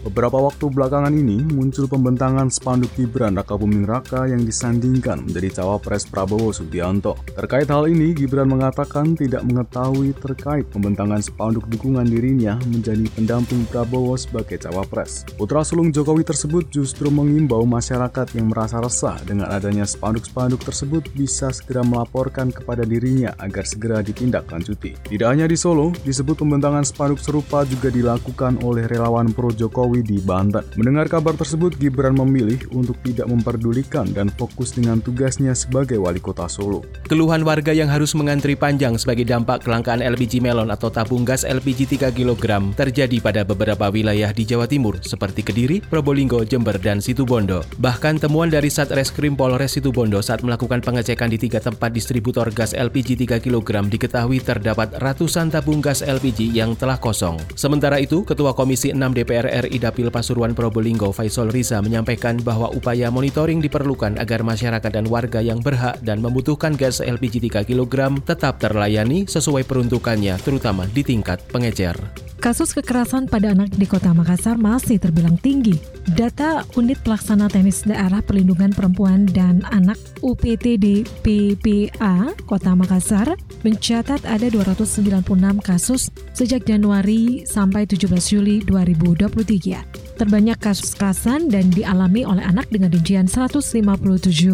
Beberapa waktu belakangan ini muncul pembentangan spanduk Gibran Raka Buming Raka yang disandingkan menjadi cawapres Prabowo Subianto. Terkait hal ini, Gibran mengatakan tidak mengetahui terkait pembentangan spanduk dukungan dirinya menjadi pendamping Prabowo sebagai cawapres. Putra sulung Jokowi tersebut justru mengimbau masyarakat yang merasa resah dengan adanya spanduk-spanduk tersebut bisa segera melaporkan kepada dirinya agar segera ditindaklanjuti. Tidak hanya di Solo, disebut pembentangan spanduk serupa juga dilakukan oleh relawan pro Jokowi Jokowi di Banten. Mendengar kabar tersebut, Gibran memilih untuk tidak memperdulikan dan fokus dengan tugasnya sebagai wali kota Solo. Keluhan warga yang harus mengantri panjang sebagai dampak kelangkaan LPG melon atau tabung gas LPG 3 kg terjadi pada beberapa wilayah di Jawa Timur seperti Kediri, Probolinggo, Jember, dan Situbondo. Bahkan temuan dari Satreskrim Polres Situbondo saat melakukan pengecekan di tiga tempat distributor gas LPG 3 kg diketahui terdapat ratusan tabung gas LPG yang telah kosong. Sementara itu, Ketua Komisi 6 DPR RI Dapil Pasuruan Probolinggo Faisal Riza menyampaikan bahwa upaya monitoring diperlukan agar masyarakat dan warga yang berhak dan membutuhkan gas LPG 3 kg tetap terlayani sesuai peruntukannya terutama di tingkat pengecer. Kasus kekerasan pada anak di Kota Makassar masih terbilang tinggi. Data Unit Pelaksana Teknis Daerah Perlindungan Perempuan dan Anak UPTD PPA Kota Makassar mencatat ada 296 kasus sejak Januari sampai 17 Juli 2023. Terbanyak kasus kekerasan dan dialami oleh anak dengan rincian 157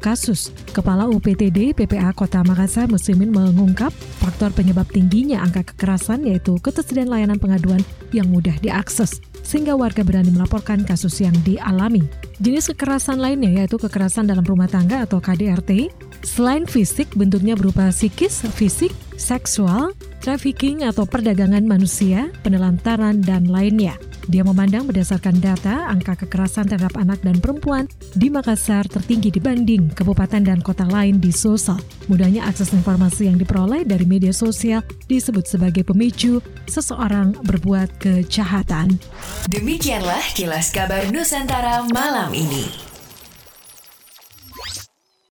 kasus. Kepala UPTD PPA Kota Makassar Muslimin mengungkap faktor penyebab tingginya angka kekerasan yaitu ketersediaan layanan pengaduan yang mudah diakses sehingga warga berani melaporkan kasus yang dialami. Jenis kekerasan lainnya yaitu kekerasan dalam rumah tangga atau KDRT. Selain fisik, bentuknya berupa psikis, fisik, seksual, trafficking atau perdagangan manusia, penelantaran, dan lainnya. Dia memandang berdasarkan data, angka kekerasan terhadap anak dan perempuan di Makassar tertinggi dibanding kabupaten dan kota lain di Sulsel. Mudahnya akses informasi yang diperoleh dari media sosial disebut sebagai pemicu seseorang berbuat kejahatan. Demikianlah kilas kabar Nusantara malam ini.